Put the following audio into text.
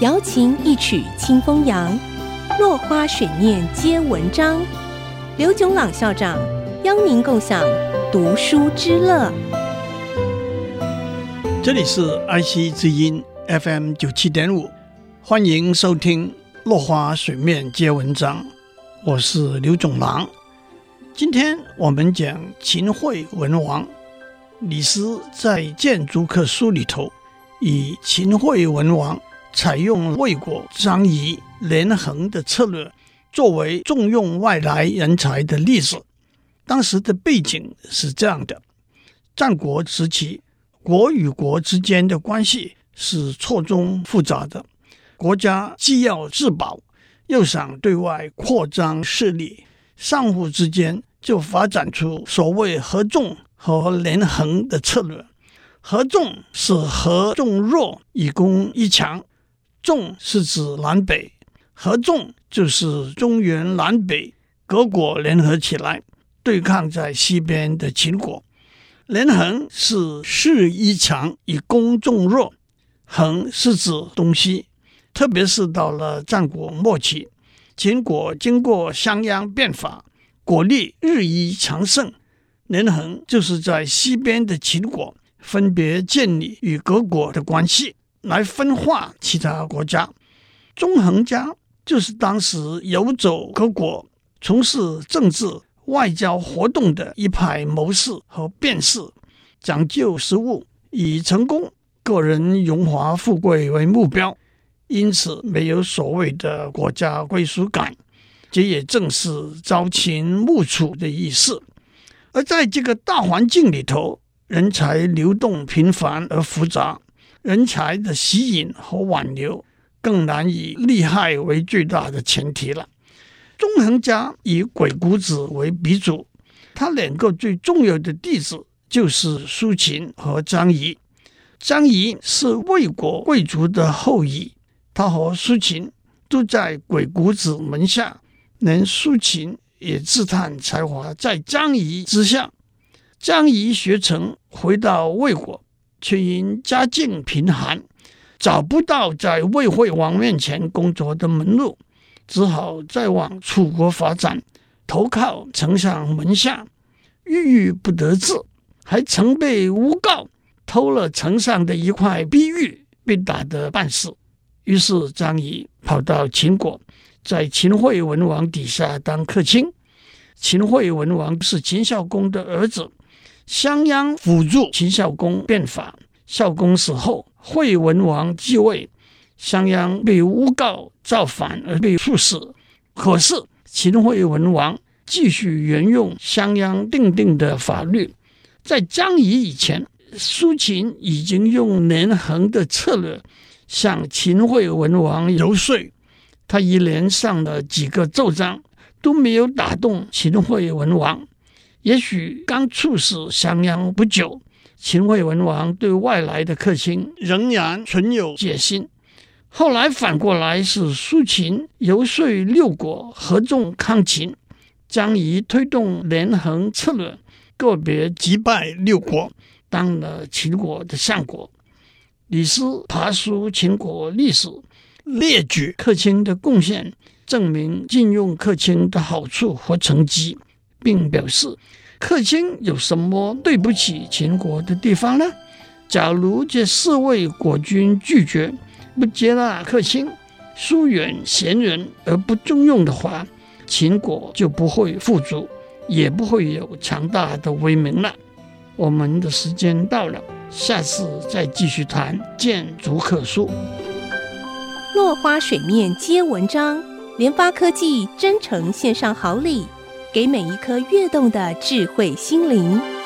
瑶琴一曲清风扬，落花水面皆文章。刘炯朗校长邀您共享读书之乐。这里是爱惜之音 FM 九七点五，欢迎收听《落花水面皆文章》，我是刘炯朗。今天我们讲秦惠文王。李斯在《谏逐客书》里头，以秦惠文王采用魏国张仪、连横的策略，作为重用外来人才的例子。当时的背景是这样的：战国时期，国与国之间的关系是错综复杂的，国家既要自保，又想对外扩张势力，相互之间就发展出所谓合纵。和连横的策略，合纵是合纵弱以攻一强，纵是指南北，合纵就是中原南北各国联合起来对抗在西边的秦国。连横是势一强以攻众弱，横是指东西，特别是到了战国末期，秦国经过商鞅变法，国力日益强盛。连横就是在西边的秦国分别建立与各国的关系，来分化其他国家。纵横家就是当时游走各国、从事政治外交活动的一派谋士和辩士，讲究实务，以成功个人荣华富贵为目标，因此没有所谓的国家归属感。这也正是朝秦暮楚的意思。而在这个大环境里头，人才流动频繁而复杂，人才的吸引和挽留更难以利害为最大的前提了。纵横家以鬼谷子为鼻祖，他两个最重要的弟子就是苏秦和张仪。张仪是魏国贵族的后裔，他和苏秦都在鬼谷子门下，连苏秦。也自叹才华在张仪之下。张仪学成回到魏国，却因家境贫寒，找不到在魏惠王面前工作的门路，只好再往楚国发展，投靠丞相门下，郁郁不得志，还曾被诬告偷了丞相的一块碧玉，被打得半死。于是张仪跑到秦国。在秦惠文王底下当客卿，秦惠文王是秦孝公的儿子，商鞅辅助秦孝公变法，孝公死后，惠文王继位，商鞅被诬告造反而被处死。可是秦惠文王继续沿用商鞅定定的法律，在张仪以前，苏秦已经用连横的策略向秦惠文王游说。他一连上了几个奏章，都没有打动秦惠文王。也许刚处死商鞅不久，秦惠文王对外来的客卿仍然存有戒心。后来反过来是苏秦游说六国合纵抗秦，张仪推动连横策略，个别击败六国，当了秦国的相国。李斯爬书秦国历史。列举客卿的贡献，证明禁用客卿的好处和成绩，并表示客卿有什么对不起秦国的地方呢？假如这四位国君拒绝不接纳客卿，疏远贤人而不重用的话，秦国就不会富足，也不会有强大的威名了。我们的时间到了，下次再继续谈《谏逐客书》。落花水面皆文章，联发科技真诚献上好礼，给每一颗跃动的智慧心灵。